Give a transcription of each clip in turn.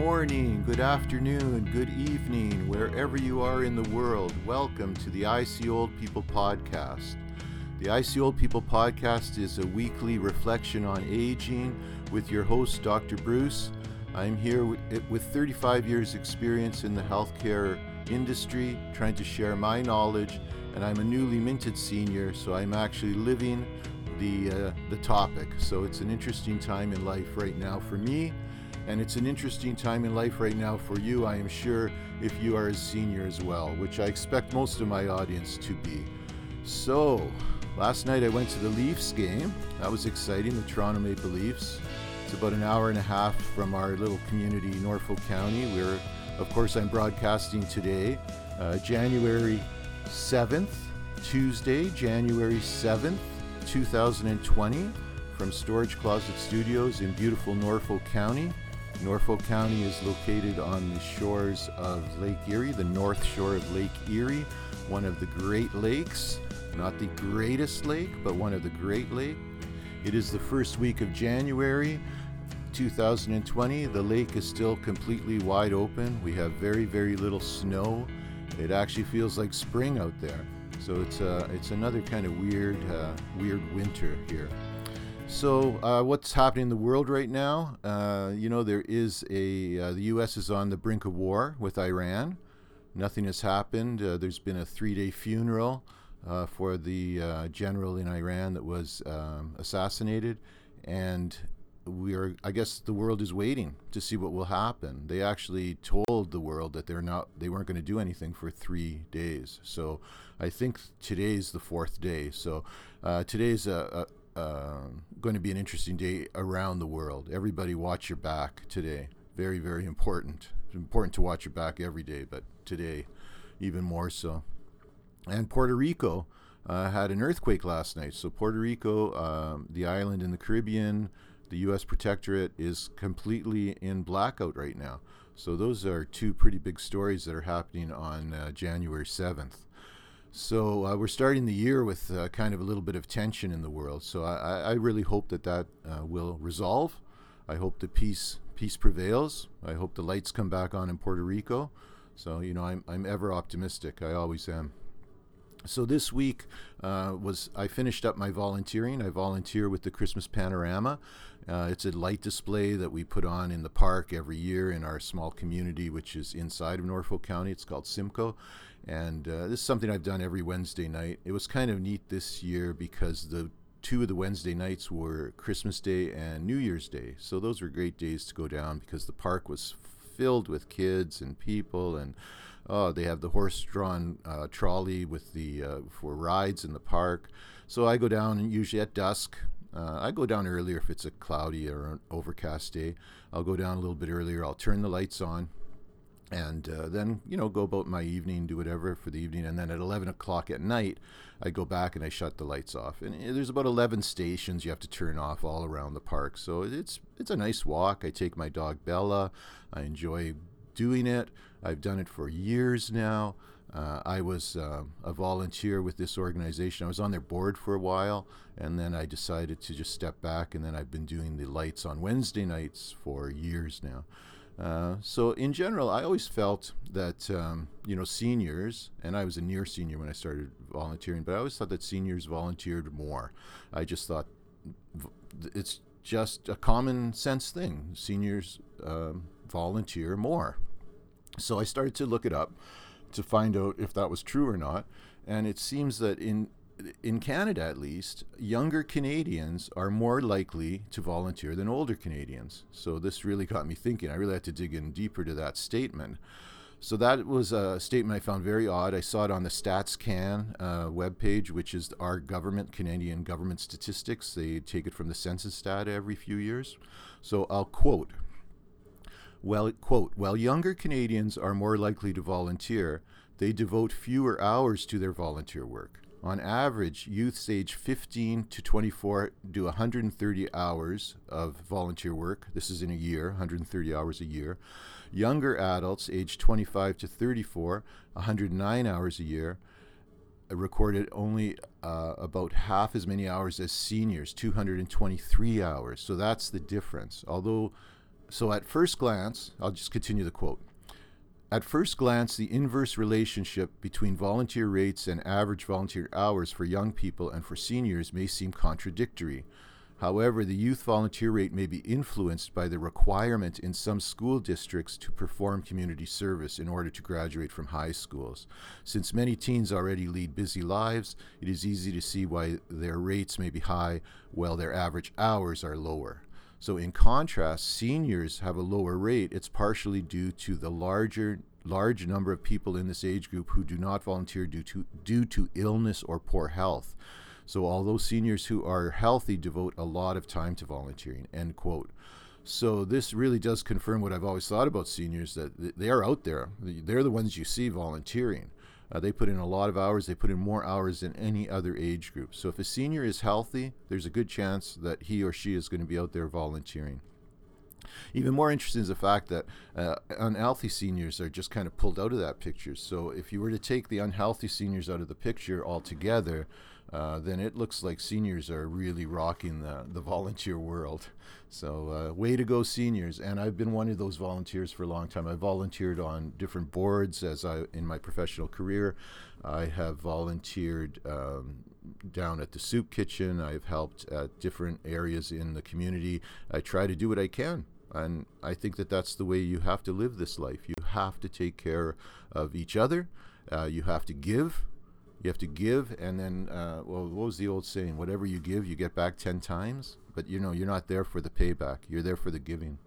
morning, good afternoon, good evening, wherever you are in the world. Welcome to the I See Old People podcast. The I See Old People podcast is a weekly reflection on aging with your host, Dr. Bruce. I'm here with 35 years' experience in the healthcare industry, trying to share my knowledge, and I'm a newly minted senior, so I'm actually living the uh, the topic. So it's an interesting time in life right now for me, and it's an interesting time in life right now for you. I am sure if you are a senior as well, which I expect most of my audience to be. So last night I went to the Leafs game. That was exciting. The Toronto Maple Leafs. It's about an hour and a half from our little community, Norfolk County. We're, of course, I'm broadcasting today, uh, January 7th, Tuesday, January 7th, 2020 from Storage Closet Studios in beautiful Norfolk County. Norfolk County is located on the shores of Lake Erie, the north shore of Lake Erie, one of the Great Lakes. Not the greatest lake, but one of the Great Lakes. It is the first week of January 2020. The lake is still completely wide open. We have very, very little snow. It actually feels like spring out there. So it's uh, it's another kind of weird uh, weird winter here. So uh, what's happening in the world right now? Uh, you know there is a uh, the U.S. is on the brink of war with Iran. Nothing has happened. Uh, there's been a three-day funeral for the general in Iran that was um, assassinated, and we are i guess the world is waiting to see what will happen they actually told the world that they're not they weren't going to do anything for three days so I think today's the fourth day. So uh, today's a, a, uh, going to be an interesting day around the world. Everybody, watch your back today. Very, very important. It's important to watch your back every day, but today, even more so. And Puerto Rico uh, had an earthquake last night. So Puerto Rico, um, the island in the Caribbean, the U.S. Protectorate is completely in blackout right now. So those are two pretty big stories that are happening on uh, January 7th. So uh, we're starting the year with uh, kind of a little bit of tension in the world. So I, I really hope that that uh, will resolve. I hope the peace peace prevails. I hope the lights come back on in Puerto Rico. So you know I'm I'm ever optimistic. I always am. So this week uh, was I finished up my volunteering. I volunteer with the Christmas Panorama. Uh, it's a light display that we put on in the park every year in our small community, which is inside of Norfolk County. It's called Simcoe and uh, this is something I've done every Wednesday night. It was kind of neat this year because the two of the Wednesday nights were Christmas Day and New Year's Day. So those were great days to go down because the park was filled with kids and people and oh, they have the horse-drawn uh, trolley with the uh, for rides in the park. So I go down usually at dusk. Uh, I go down earlier if it's a cloudy or an overcast day. I'll go down a little bit earlier. I'll turn the lights on and uh, then you know go about my evening do whatever for the evening and then at 11 o'clock at night i go back and i shut the lights off and uh, there's about 11 stations you have to turn off all around the park so it's it's a nice walk i take my dog bella i enjoy doing it i've done it for years now uh, I was uh, a volunteer with this organization. I was on their board for a while, and then I decided to just step back. And then I've been doing the lights on Wednesday nights for years now. Uh, so in general, I always felt that um, you know seniors, and I was a near senior when I started volunteering, but I always thought that seniors volunteered more. I just thought it's just a common sense thing. Seniors um, volunteer more. So I started to look it up to find out if that was true or not, and it seems that in in Canada at least, younger Canadians are more likely to volunteer than older Canadians. So this really got me thinking. I really had to dig in deeper to that statement. So that was a statement I found very odd. I saw it on the StatsCan uh, webpage, which is our government, Canadian government statistics. They take it from the census data every few years. So I'll quote. Well, quote, while younger Canadians are more likely to volunteer, they devote fewer hours to their volunteer work. On average, youths age 15 to 24 do 130 hours of volunteer work. This is in a year, 130 hours a year. Younger adults, age 25 to 34, 109 hours a year. Recorded only uh, about half as many hours as seniors, 223 hours. So that's the difference. Although so at first glance, I'll just continue the quote. At first glance, the inverse relationship between volunteer rates and average volunteer hours for young people and for seniors may seem contradictory. However, the youth volunteer rate may be influenced by the requirement in some school districts to perform community service in order to graduate from high schools. Since many teens already lead busy lives, it is easy to see why their rates may be high while their average hours are lower. So, in contrast, seniors have a lower rate. It's partially due to the larger large number of people in this age group who do not volunteer due to due to illness or poor health. So, although seniors who are healthy devote a lot of time to volunteering. End quote. So this really does confirm what I've always thought about seniors that they are out there. They're the ones you see volunteering. Uh, they put in a lot of hours. They put in more hours than any other age group. So if a senior is healthy, there's a good chance that he or she is going to be out there volunteering. Even more interesting is the fact that uh, unhealthy seniors are just kind of pulled out of that picture. So if you were to take the unhealthy seniors out of the picture altogether, uh, then it looks like seniors are really rocking the, the volunteer world. So, uh, way to go, seniors! And I've been one of those volunteers for a long time. I volunteered on different boards as I in my professional career. I have volunteered um, down at the soup kitchen. I've helped at different areas in the community. I try to do what I can. And I think that that's the way you have to live this life. You have to take care of each other. Uh, you have to give you have to give, and then, uh, well, what was the old saying? Whatever you give, you get back 10 times. But you know, you're not there for the payback, you're there for the giving.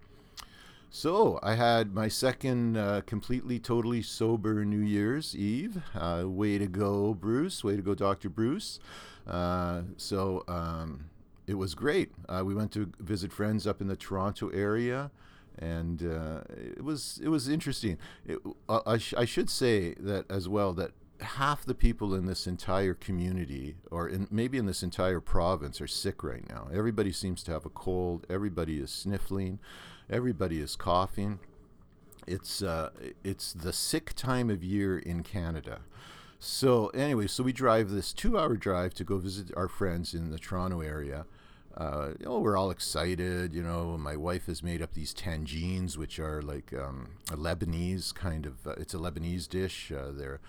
So I had my second uh, completely, totally sober New Year's Eve. Uh, way to go, Bruce. Way to go, Dr. Bruce. Uh, so um, it was great. Uh, we went to visit friends up in the Toronto area and uh, it was it was interesting. It, uh, I, sh- I, should say that as well that half the people in this entire community, or in, maybe in this entire province, are sick right now. Everybody seems to have a cold. Everybody is sniffling. Everybody is coughing. It's uh, it's the sick time of year in Canada. So anyway, so we drive this two-hour drive to go visit our friends in the Toronto area. Uh, we're all excited. You know, my wife has made up these tangines, which are like um, a Lebanese kind of. Uh, it's a Lebanese dish. Uh, they're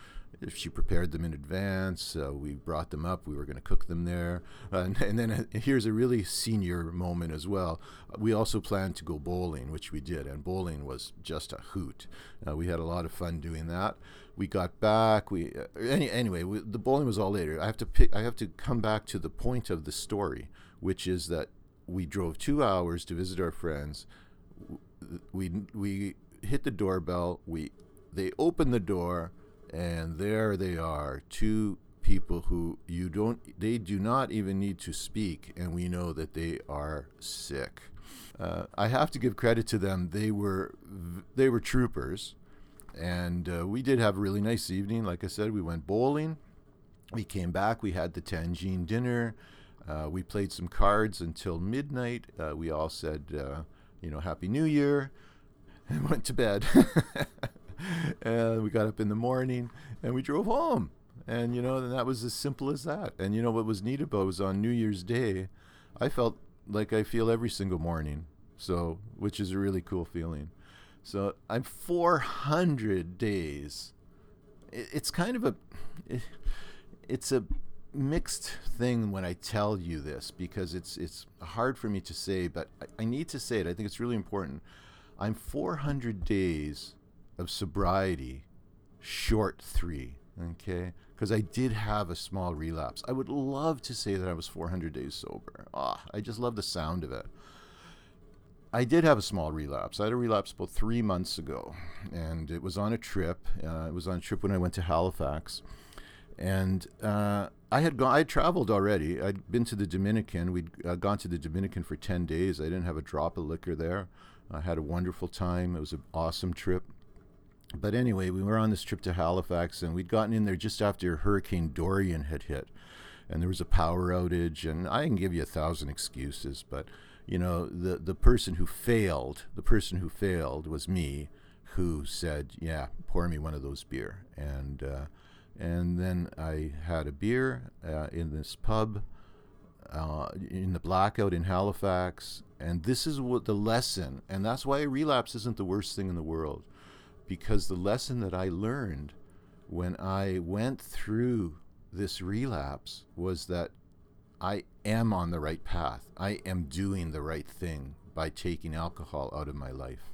she prepared them in advance. Uh, we brought them up. We were going to cook them there. Uh, and, and, then uh, here's a really senior moment as well. We also planned to go bowling, which we did, and bowling was just a hoot. Uh, we had a lot of fun doing that. We got back. We uh, any, anyway. We, the bowling was all later. I have to pick. I have to come back to the point of the story, which is that we drove two hours to visit our friends. We we hit the doorbell. We they opened the door and there they are, two people who you don't, they do not even need to speak, and we know that they are sick. Uh, I have to give credit to them. They were, they were troopers, and uh, we did have a really nice evening. Like I said, we went bowling. We came back. We had the Tangine dinner. Uh, we played some cards until midnight. Uh, we all said, uh, you know, Happy New Year, and went to bed. and we got up in the morning and we drove home. And you know, and that was as simple as that. And you know what was neat about was on New Year's Day, I felt like I feel every single morning. So, which is a really cool feeling. So I'm 400 days. It's kind of a, it's a mixed thing when I tell you this because it's it's hard for me to say, but I, I need to say it. I think it's really important. I'm 400 days of sobriety, short three. Okay, because I did have a small relapse. I would love to say that I was 400 days sober. Ah, I just love the sound of it. I did have a small relapse. I had a relapse about three months ago, and it was on a trip. Uh, it was on a trip when I went to Halifax, and uh, I had gone. I had traveled already. I'd been to the Dominican. We'd uh, gone to the Dominican for ten days. I didn't have a drop of liquor there. I had a wonderful time. It was an awesome trip but anyway, we were on this trip to Halifax, and we'd gotten in there just after Hurricane Dorian had hit, and there was a power outage. And I can give you a thousand excuses, but you know, the the person who failed, the person who failed was me, who said, "Yeah, pour me one of those beer." And uh, and then I had a beer uh, in this pub uh, in the blackout in Halifax, And this is what the lesson, and that's why a relapse isn't the worst thing in the world. Because the lesson that I learned when I went through this relapse was that I am on the right path. I am doing the right thing by taking alcohol out of my life.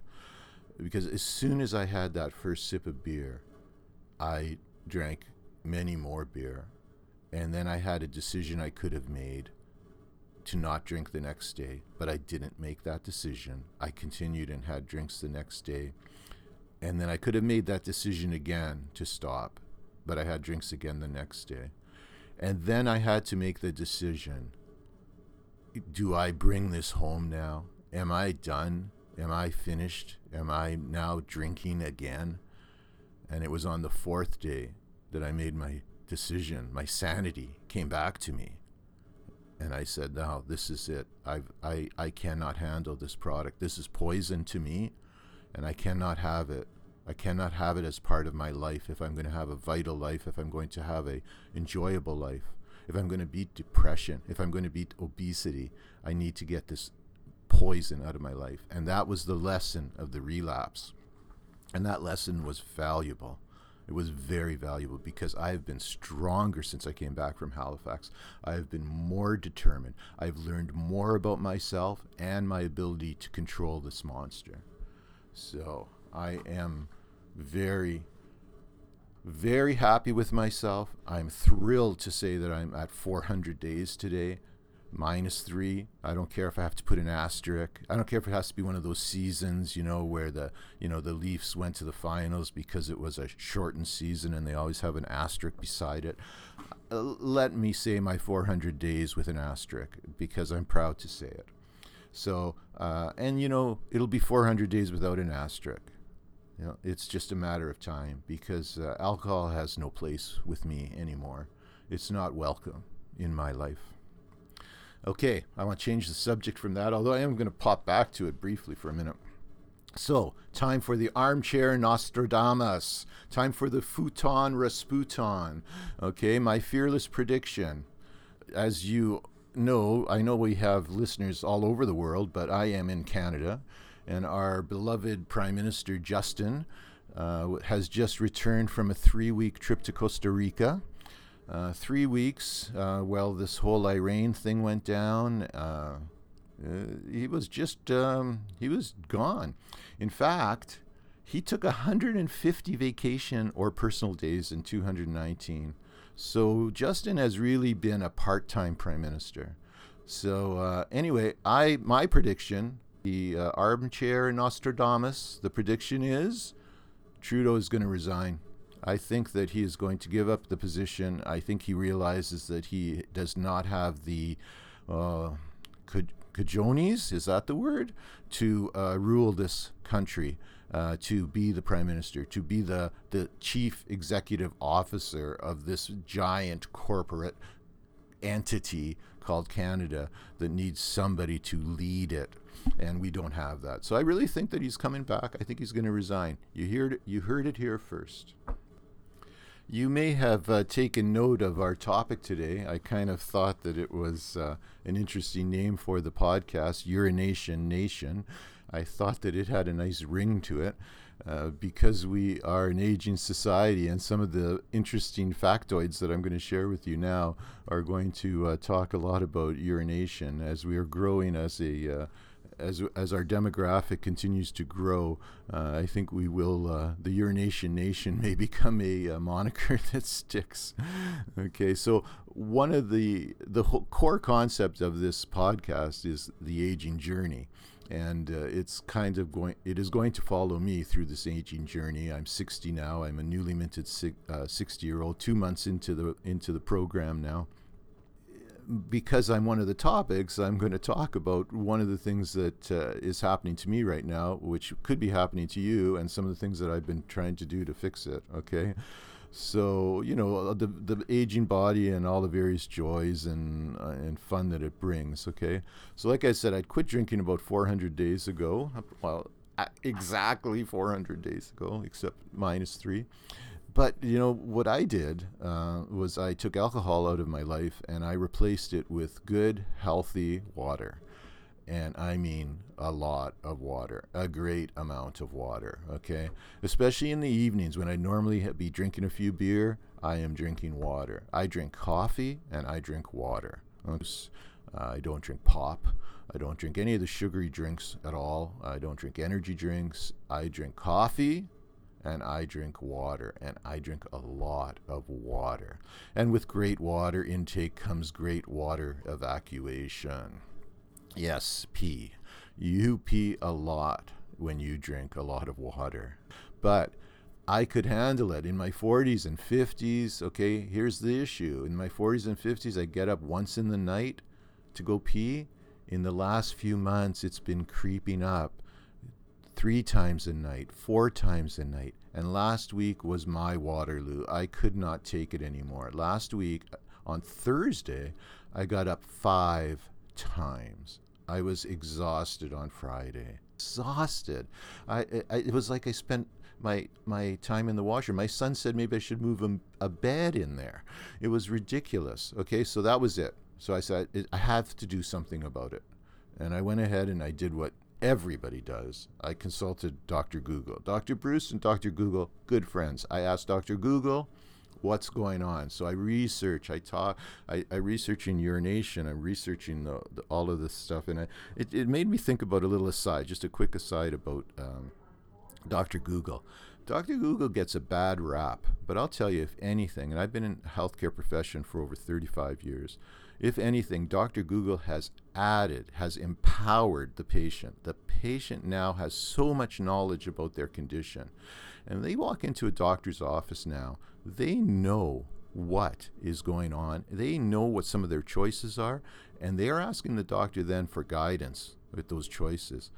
Because as soon as I had that first sip of beer, I drank many more beer. And then I had a decision I could have made to not drink the next day, but I didn't make that decision. I continued and had drinks the next day. And then I could have made that decision again to stop, but I had drinks again the next day. And then I had to make the decision do I bring this home now? Am I done? Am I finished? Am I now drinking again? And it was on the fourth day that I made my decision. My sanity came back to me. And I said, now this is it. I've, I, I cannot handle this product. This is poison to me, and I cannot have it. I cannot have it as part of my life if I'm going to have a vital life, if I'm going to have a enjoyable life, if I'm going to beat depression, if I'm going to beat obesity, I need to get this poison out of my life. And that was the lesson of the relapse. And that lesson was valuable. It was very valuable because I have been stronger since I came back from Halifax. I have been more determined. I've learned more about myself and my ability to control this monster. So I am very, very happy with myself. I'm thrilled to say that I'm at 400 days today, minus three. I don't care if I have to put an asterisk. I don't care if it has to be one of those seasons, you know, where the you know the Leafs went to the finals because it was a shortened season and they always have an asterisk beside it. Uh, let me say my 400 days with an asterisk because I'm proud to say it. So, uh, and you know, it'll be 400 days without an asterisk. You know, it's just a matter of time because uh, alcohol has no place with me anymore. It's not welcome in my life. Okay, I want to change the subject from that, although I am going to pop back to it briefly for a minute. So, time for the armchair Nostradamus. Time for the futon Rasputin. Okay, my fearless prediction. As you know, I know we have listeners all over the world, but I am in Canada and our beloved Prime Minister Justin uh, has just returned from a three week trip to Costa Rica. Uh, three weeks, uh, well, this whole Iran thing went down. Uh, uh, he was just, um, he was gone. In fact, he took 150 vacation or personal days in 219. So Justin has really been a part-time prime minister. So uh, anyway, I my prediction the uh, armchair Nostradamus. The prediction is Trudeau is going to resign. I think that he is going to give up the position. I think he realizes that he does not have the uh, cajones, is that the word, to uh, rule this country, uh, to be the prime minister, to be the, the chief executive officer of this giant corporate entity called Canada that needs somebody to lead it and we don't have that. So I really think that he's coming back. I think he's going to resign. You heard it, you heard it here first. You may have uh, taken note of our topic today. I kind of thought that it was uh, an interesting name for the podcast, Urination Nation. I thought that it had a nice ring to it. Uh, because we are an aging society, and some of the interesting factoids that I'm going to share with you now are going to uh, talk a lot about urination as we are growing as a uh, as as our demographic continues to grow, uh, I think we will. Uh, the urination nation may become a, a, moniker that sticks. Okay, so one of the the core concept of this podcast is the aging journey, and uh, it's kind of going. It is going to follow me through this aging journey. I'm 60 now. I'm a newly minted 60 uh, year old. Two months into the into the program now because I'm one of the topics, I'm going to talk about one of the things that uh, is happening to me right now, which could be happening to you, and some of the things that I've been trying to do to fix it. Okay. So you know uh, the the aging body and all the various joys and uh, and fun that it brings. Okay, so like I said, I quit drinking about 400 days ago. Well, exactly 400 days ago, except minus three but you know what I did uh, was I took alcohol out of my life and I replaced it with good, healthy water. And I mean a lot of water, a great amount of water, okay? Especially in the evenings when I normally be drinking a few beer, I am drinking water. I drink coffee and I drink water. I don't drink pop. I don't drink any of the sugary drinks at all. I don't drink energy drinks. I drink coffee and I drink water, and I drink a lot of water. And with great water intake comes great water evacuation. Yes, pee. You pee a lot when you drink a lot of water. But I could handle it in my 40s and 50s. Okay, here's the issue. In my 40s and 50s, I get up once in the night to go pee. In the last few months, it's been creeping up three times a night, four times a night. And last week was my Waterloo. I could not take it anymore. Last week, on Thursday, I got up five times. I was exhausted on Friday. Exhausted. I, I it was like I spent my my time in the washer. My son said maybe I should move a, a bed in there. It was ridiculous. Okay, so that was it. So I said I have to do something about it, and I went ahead and I did what everybody does. I consulted Dr. Google. Dr. Bruce and Dr. Google, good friends. I asked Dr. Google what's going on. So I research, I talk, I, I research in urination, I'm researching the, the, all of this stuff. And I, it, it made me think about a little aside, just a quick aside about um, Dr. Google. Dr. Google gets a bad rap, but I'll tell you, if anything, and I've been in healthcare profession for over 35 years, if anything, Dr. Google has added, has empowered the patient. The patient now has so much knowledge about their condition. And they walk into a doctor's office now, they know what is going on. They know what some of their choices are, and they are asking the doctor then for guidance with those choices.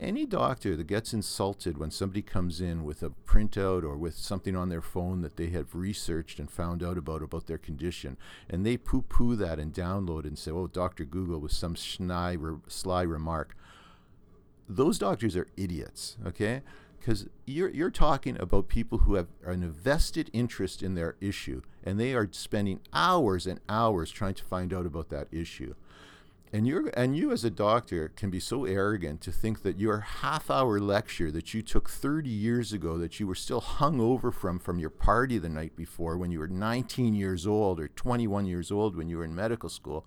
Any doctor that gets insulted when somebody comes in with a printout or with something on their phone that they have researched and found out about about their condition and they poo-poo that and download and say oh dr google with some sly, sly remark. Those doctors are idiots okay because you're, you're talking about people who have an invested interest in their issue and they are spending hours and hours trying to find out about that issue. And you and you as a doctor can be so arrogant to think that your half hour lecture that you took 30 years ago that you were still hung over from from your party the night before when you were 19 years old or 21 years old when you were in medical school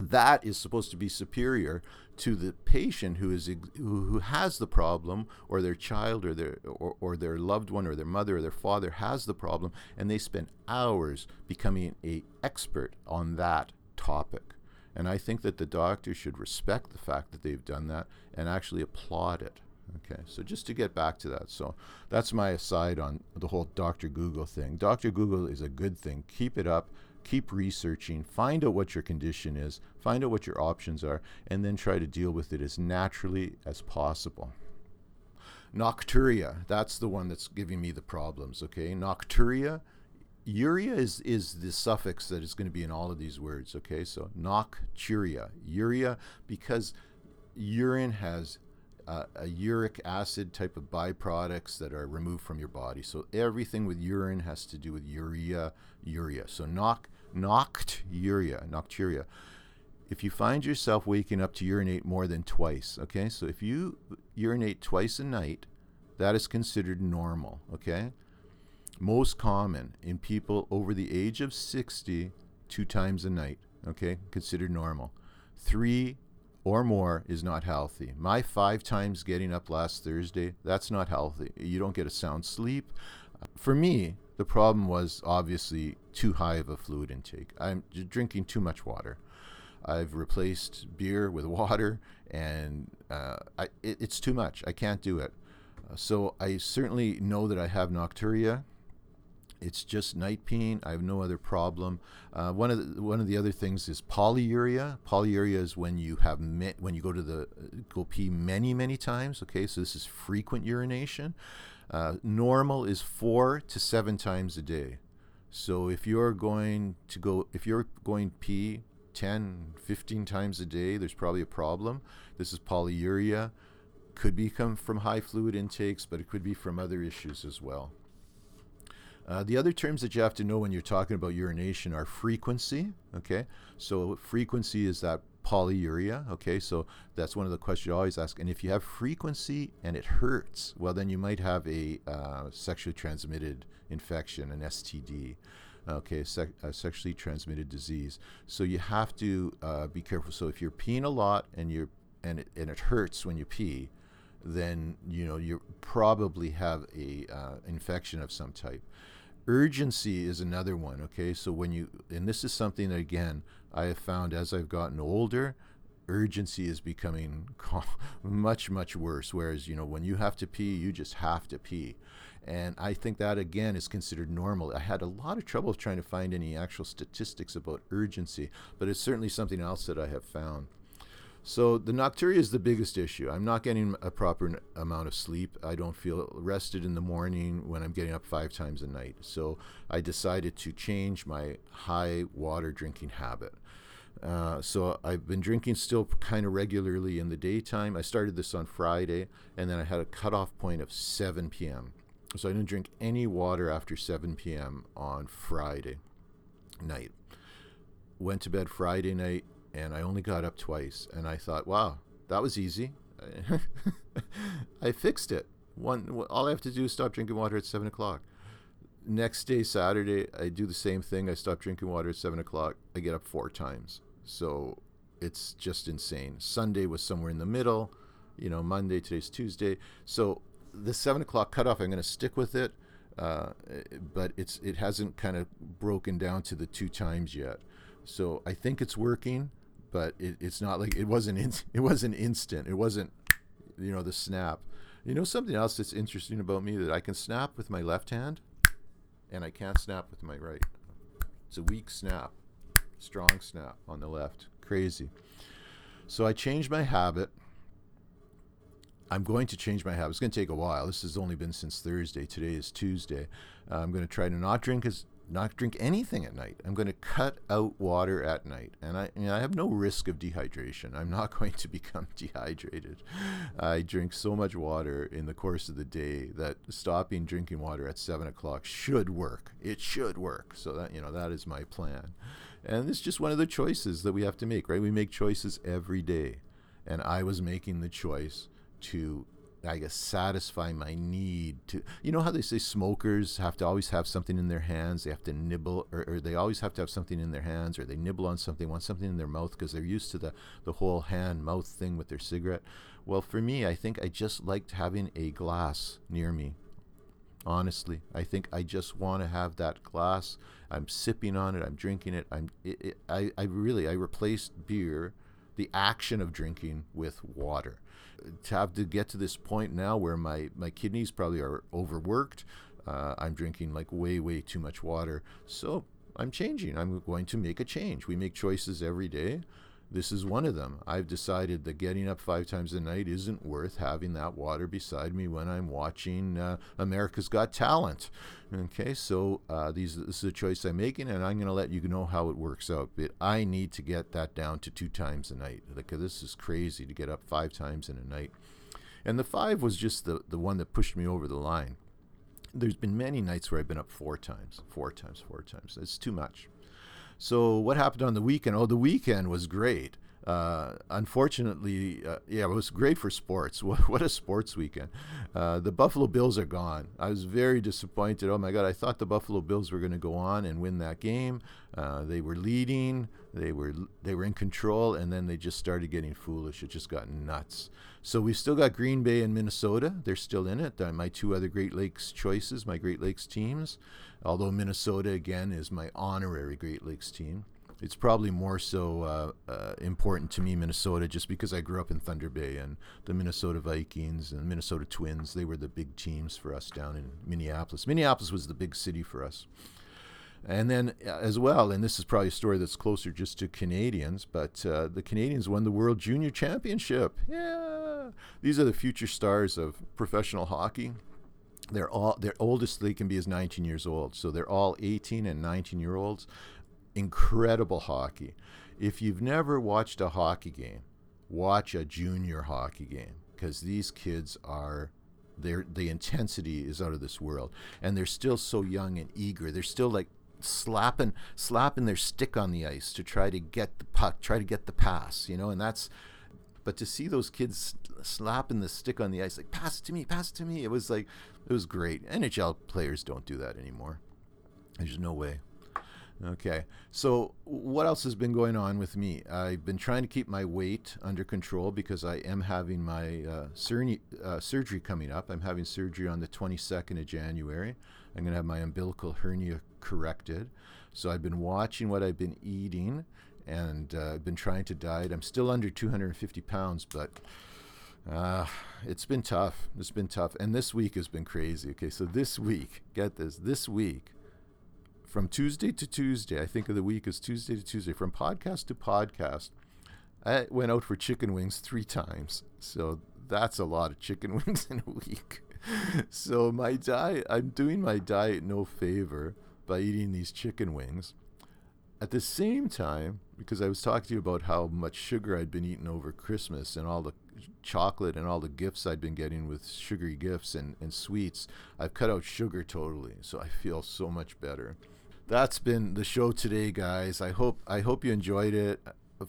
that is supposed to be superior to the patient who is who has the problem or their child or their or, or their loved one or their mother or their father has the problem and they spend hours becoming a expert on that topic and I think that the doctor should respect the fact that they've done that and actually applaud it. Okay, so just to get back to that, so that's my aside on the whole Dr. Google thing. Dr. Google is a good thing. Keep it up, keep researching, find out what your condition is, find out what your options are, and then try to deal with it as naturally as possible. Nocturia, that's the one that's giving me the problems, okay? Nocturia uria is is the suffix that is going to be in all of these words okay so nocturia uria because urine has uh, a uric acid type of byproducts that are removed from your body so everything with urine has to do with urea urea so noc nocturia nocturia if you find yourself waking up to urinate more than twice okay so if you urinate twice a night that is considered normal okay most common in people over the age of 60, two times a night, okay, considered normal. Three or more is not healthy. My five times getting up last Thursday, that's not healthy. You don't get a sound sleep. For me, the problem was obviously too high of a fluid intake. I'm drinking too much water. I've replaced beer with water, and uh, I, it, it's too much. I can't do it. Uh, so I certainly know that I have nocturia. It's just night peeing. I have no other problem. Uh, one of the, one of the other things is polyuria. Polyuria is when you have me- when you go to the go pee many many times. Okay, so this is frequent urination. Uh, normal is four to seven times a day. So if you're going to go if you're going pee 10, 15 times a day, there's probably a problem. This is polyuria. Could be come from high fluid intakes, but it could be from other issues as well. Uh, the other terms that you have to know when you're talking about urination are frequency. Okay, so frequency is that polyuria. Okay, so that's one of the questions you always ask. And if you have frequency and it hurts, well, then you might have a uh, sexually transmitted infection, an STD. Okay, sec- a sexually transmitted disease. So you have to uh, be careful. So if you're peeing a lot and you're and it, and it hurts when you pee, then you know you probably have a uh, infection of some type. Urgency is another one. Okay, so when you and this is something that again I have found as I've gotten older, urgency is becoming much much worse. Whereas you know when you have to pee, you just have to pee. And I think that again is considered normal. I had a lot of trouble trying to find any actual statistics about urgency, but it's certainly something else that I have found. So the nocturia is the biggest issue. I'm not getting a proper amount of sleep. I don't feel rested in the morning when I'm getting up five times a night. So I decided to change my high water drinking habit. Uh, so I've been drinking still kind of regularly in the daytime. I started this on Friday, and then I had a cutoff point of 7 p.m. So I didn't drink any water after 7 p.m. on Friday night. Went to bed Friday night, and I only got up twice. And I thought, wow, that was easy. I fixed it. One, all I have to do is stop drinking water at seven o'clock. Next day, Saturday, I do the same thing. I stop drinking water at seven o'clock. I get up four times. So it's just insane. Sunday was somewhere in the middle. You know, Monday, today's Tuesday. So the seven o'clock cutoff, I'm going to stick with it. Uh, but it's it hasn't kind of broken down to the two times yet. So I think it's working but it, it's not like it wasn't in, it wasn't instant. It wasn't you know the snap. You know something else that's interesting about me that I can snap with my left hand and I can't snap with my right. It's a weak snap. Strong snap on the left. Crazy. So I changed my habit. I'm going to change my habit. It's going to take a while. This has only been since Thursday. Today is Tuesday. Uh, I'm going to try to not drink as not drink anything at night. I'm going to cut out water at night, and I, you know, I have no risk of dehydration. I'm not going to become dehydrated. I drink so much water in the course of the day that stopping drinking water at seven o'clock should work. It should work. So that you know that is my plan, and it's just one of the choices that we have to make. Right? We make choices every day, and I was making the choice to I guess satisfy my need to you know how they say smokers have to always have something in their hands? They have to nibble or, or they always have to have something in their hands or they nibble on something want something in their mouth because they're used to the the whole hand mouth thing with their cigarette. Well for me I think I just liked having a glass near me. Honestly I think I just want to have that glass. I'm sipping on it I'm drinking it I'm it, it, I, I really I replaced beer the action of drinking with water to have to get to this point now where my, my kidneys probably are overworked. Uh, I'm drinking like way, way too much water. So I'm changing. I'm going to make a change. We make choices every day. This is one of them. I've decided that getting up five times a night isn't worth having that water beside me when I'm watching uh, America's Got Talent. Okay, so uh, these this is a choice I'm making, and I'm going to let you know how it works out. But I need to get that down to two times a night. Like this is crazy to get up five times in a night, and the five was just the the one that pushed me over the line. There's been many nights where I've been up four times, four times, four times. It's too much. So what happened on the weekend? Oh, the weekend was great. Uh, unfortunately, uh, yeah, it was great for sports. What, what a sports weekend. Uh, the Buffalo Bills are gone. I was very disappointed. Oh my God, I thought the Buffalo Bills were going to go on and win that game. Uh, they were leading. They were they were in control, and then they just started getting foolish. It just got nuts. So we've still got Green Bay and Minnesota. They're still in it. my two other Great Lakes choices, my Great Lakes teams although Minnesota, again, is my honorary Great Lakes team. It's probably more so uh, uh, important to me, Minnesota, just because I grew up in Thunder Bay and the Minnesota Vikings and Minnesota Twins. They were the big teams for us down in Minneapolis. Minneapolis was the big city for us. And then, uh, as well, and this is probably a story that's closer just to Canadians, but uh, the Canadians won the World Junior Championship. Yeah. These are the future stars of professional hockey they're all their oldest they can be is 19 years old so they're all 18 and 19 year olds incredible hockey if you've never watched a hockey game watch a junior hockey game because these kids are their the intensity is out of this world and they're still so young and eager they're still like slapping slapping their stick on the ice to try to get the puck, try to get the pass, you know, and that's but to see those kids slapping the stick on the ice like pass it to me, pass it to me, it was like it was great. NHL players don't do that anymore. There's no way. Okay, so what else has been going on with me? I've been trying to keep my weight under control because I am having my uh, surgery, uh, surgery coming up. I'm having surgery on the 22nd of January. I'm going to have my umbilical hernia corrected. So I've been watching what I've been eating and uh, I've been trying to diet. I'm still under 250 pounds, but uh, it's been tough. It's been tough. And this week has been crazy. Okay, so this week, get this, this week, from Tuesday to Tuesday, I think of the week as Tuesday to Tuesday, from podcast to podcast, I went out for chicken wings three times. So that's a lot of chicken wings in a week. so my diet, I'm doing my diet no favor by eating these chicken wings. At the same time, because I was talking to you about how much sugar I'd been eating over Christmas and all the chocolate and all the gifts I'd been getting with sugary gifts and, and sweets, I've cut out sugar totally. So I feel so much better that's been the show today, guys. I hope I hope you enjoyed it.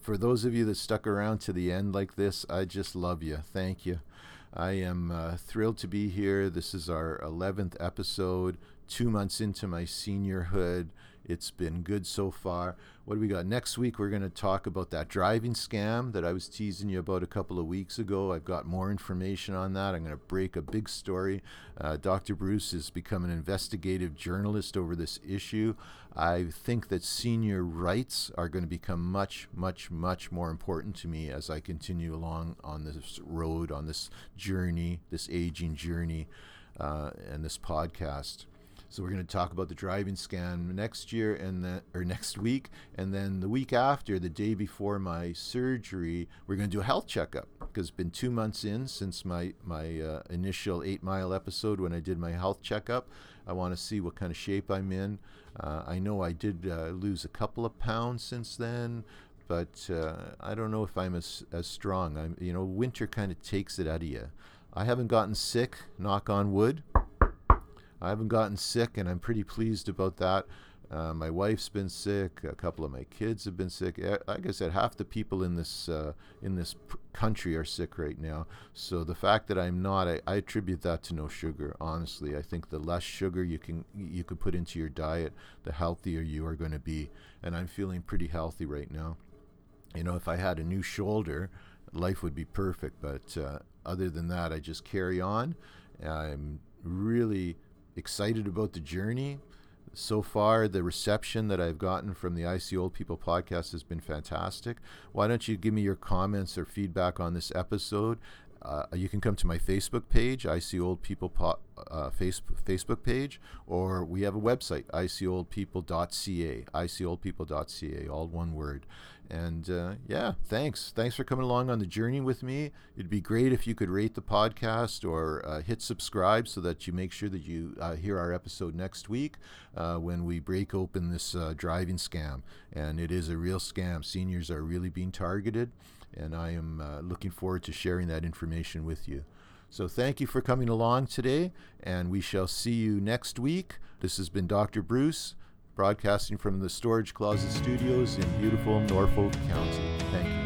For those of you that stuck around to the end like this, I just love you. Thank you. I am uh, thrilled to be here. This is our 11th episode, two months into my seniorhood. It's been good so far. What do we got? Next week, we're going to talk about that driving scam that I was teasing you about a couple of weeks ago. I've got more information on that. I'm going to break a big story. Uh, Dr. Bruce has become an investigative journalist over this issue. I think that senior rights are going to become much, much, much more important to me as I continue along on this road, on this journey, this aging journey, uh, and this podcast. So we're going to talk about the driving scan next year and or next week, and then the week after, the day before my surgery, we're going to do a health checkup because it's been two months in since my my uh, initial eight mile episode when I did my health checkup. I want to see what kind of shape I'm in. Uh, I know I did uh, lose a couple of pounds since then, but uh, I don't know if I'm as as strong. I'm you know winter kind of takes it out of you. I haven't gotten sick, knock on wood. I haven't gotten sick, and I'm pretty pleased about that. Uh, my wife's been sick. A couple of my kids have been sick. Like I said, half the people in this uh, in this country are sick right now. So the fact that I'm not, I, I, attribute that to no sugar. Honestly, I think the less sugar you can you can put into your diet, the healthier you are going to be. And I'm feeling pretty healthy right now. You know, if I had a new shoulder, life would be perfect. But uh, other than that, I just carry on. I'm really excited about the journey. So far, the reception that I've gotten from the I See Old People podcast has been fantastic. Why don't you give me your comments or feedback on this episode? Uh, you can come to my Facebook page, I See Old People po- uh, face- Facebook page, or we have a website, iseeoldpeople.ca, iseeoldpeople.ca, all one word. And uh, yeah, thanks. Thanks for coming along on the journey with me. It'd be great if you could rate the podcast or uh, hit subscribe so that you make sure that you uh, hear our episode next week uh, when we break open this uh, driving scam. And it is a real scam. Seniors are really being targeted, and I am uh, looking forward to sharing that information with you. So thank you for coming along today, and we shall see you next week. This has been Dr. Bruce broadcasting from the Storage Closet Studios in beautiful Norfolk County. Thank you.